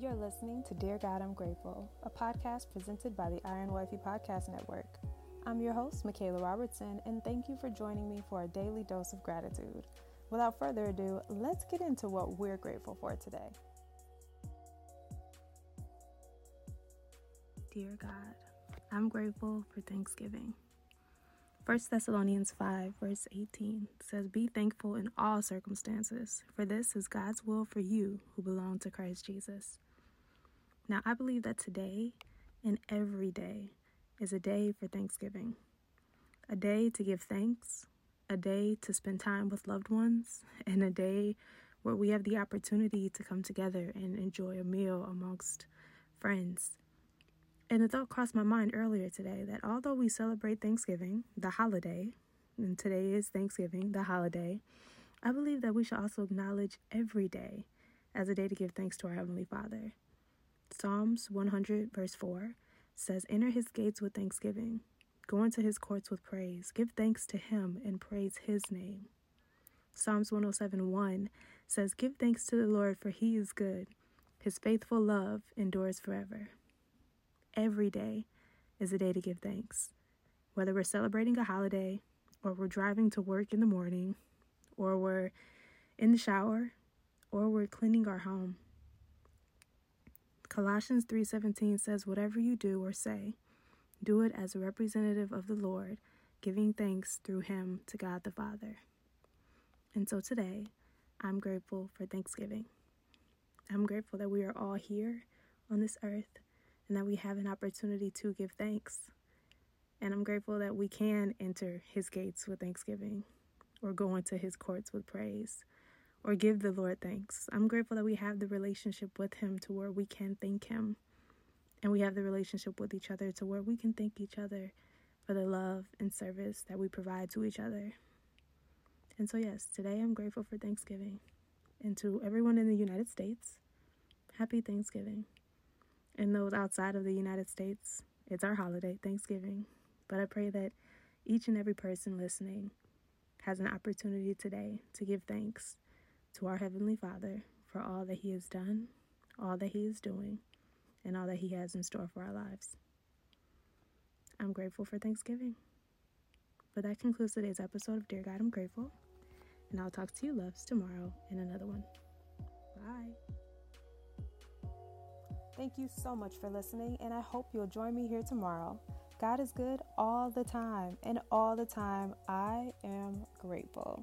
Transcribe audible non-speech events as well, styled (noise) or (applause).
You're listening to Dear God, I'm Grateful, a podcast presented by the Iron Wifey Podcast Network. I'm your host, Michaela Robertson, and thank you for joining me for a daily dose of gratitude. Without further ado, let's get into what we're grateful for today. Dear God, I'm grateful for Thanksgiving. 1 Thessalonians 5, verse 18 says, Be thankful in all circumstances, for this is God's will for you who belong to Christ Jesus. Now, I believe that today and every day is a day for Thanksgiving, a day to give thanks, a day to spend time with loved ones, (laughs) and a day where we have the opportunity to come together and enjoy a meal amongst friends and the thought crossed my mind earlier today that although we celebrate Thanksgiving, the holiday, and today is Thanksgiving, the holiday, I believe that we should also acknowledge every day as a day to give thanks to our Heavenly Father. Psalms 100, verse 4 says, Enter his gates with thanksgiving, go into his courts with praise, give thanks to him and praise his name. Psalms 107, 1 says, Give thanks to the Lord, for he is good, his faithful love endures forever every day is a day to give thanks. Whether we're celebrating a holiday, or we're driving to work in the morning, or we're in the shower, or we're cleaning our home. Colossians 3:17 says whatever you do or say, do it as a representative of the Lord, giving thanks through him to God the Father. And so today, I'm grateful for Thanksgiving. I'm grateful that we are all here on this earth and that we have an opportunity to give thanks. And I'm grateful that we can enter his gates with thanksgiving or go into his courts with praise or give the Lord thanks. I'm grateful that we have the relationship with him to where we can thank him. And we have the relationship with each other to where we can thank each other for the love and service that we provide to each other. And so, yes, today I'm grateful for Thanksgiving. And to everyone in the United States, happy Thanksgiving and those outside of the United States, it's our holiday, Thanksgiving. But I pray that each and every person listening has an opportunity today to give thanks to our Heavenly Father for all that He has done, all that He is doing, and all that He has in store for our lives. I'm grateful for Thanksgiving. But that concludes today's episode of Dear God, I'm Grateful. And I'll talk to you, loves, tomorrow in another one. Bye. Thank you so much for listening, and I hope you'll join me here tomorrow. God is good all the time, and all the time I am grateful.